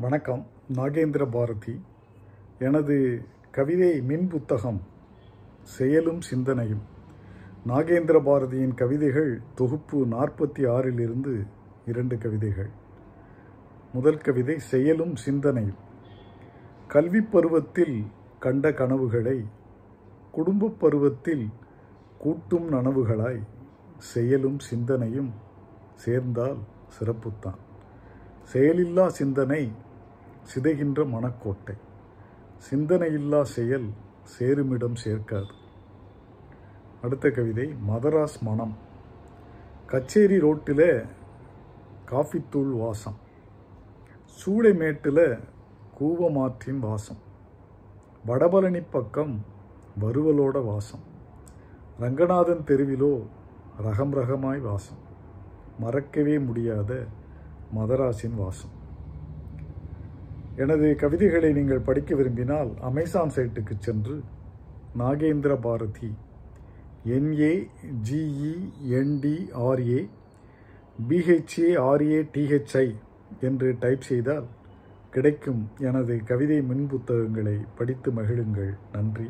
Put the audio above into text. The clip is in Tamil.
வணக்கம். நாகேந்திர பாரதி. எனது கவிதை மின் புத்தகம் செயலும் சிந்தனையும். நாகேந்திர பாரதியின் கவிதைகள் தொகுப்பு நாற்பத்தி ஆறிலிருந்து இரண்டு கவிதைகள். முதல் கவிதை செயலும் சிந்தனையும். கல்வி பருவத்தில் கண்ட கனவுகளை குடும்ப பருவத்தில் கூட்டும் நனவுகளாய் செயலும் சிந்தனையும் சேர்ந்தால் சிறப்புத்தான். செயலில்லா சிந்தனை சிதைகின்ற மனக்கோட்டை. சிந்தனையில்லா செயல் சேருமிடம் சேர்க்காது. அடுத்த கவிதை மதராஸ் மனம் கச்சேரி ரோட்டில் காஃபித்தூள் வாசம். சூளைமேட்டில் கூவமாற்றின் வாசம். வடபழனி பக்கம் வறுவலோட வாசம். ரங்கநாதன் தெருவிலோ ரகம் ரகமாய் வாசம். மறக்கவே முடியாத மதராசின் வாசம். எனது கவிதைகளை நீங்கள் படிக்க விரும்பினால் அமேசான் சைட்டுக்கு சென்று Nagendra Bharathi N A G E N D R A B H A R A T H I என்று டைப் செய்தால் கிடைக்கும் எனது கவிதை மின் புத்தகங்களை படித்து மகிழுங்கள். நன்றி.